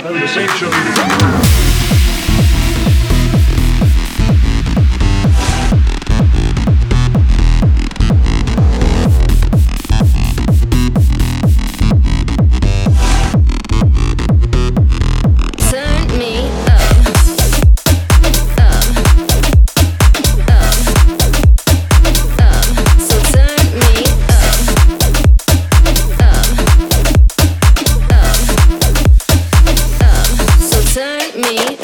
conversation. see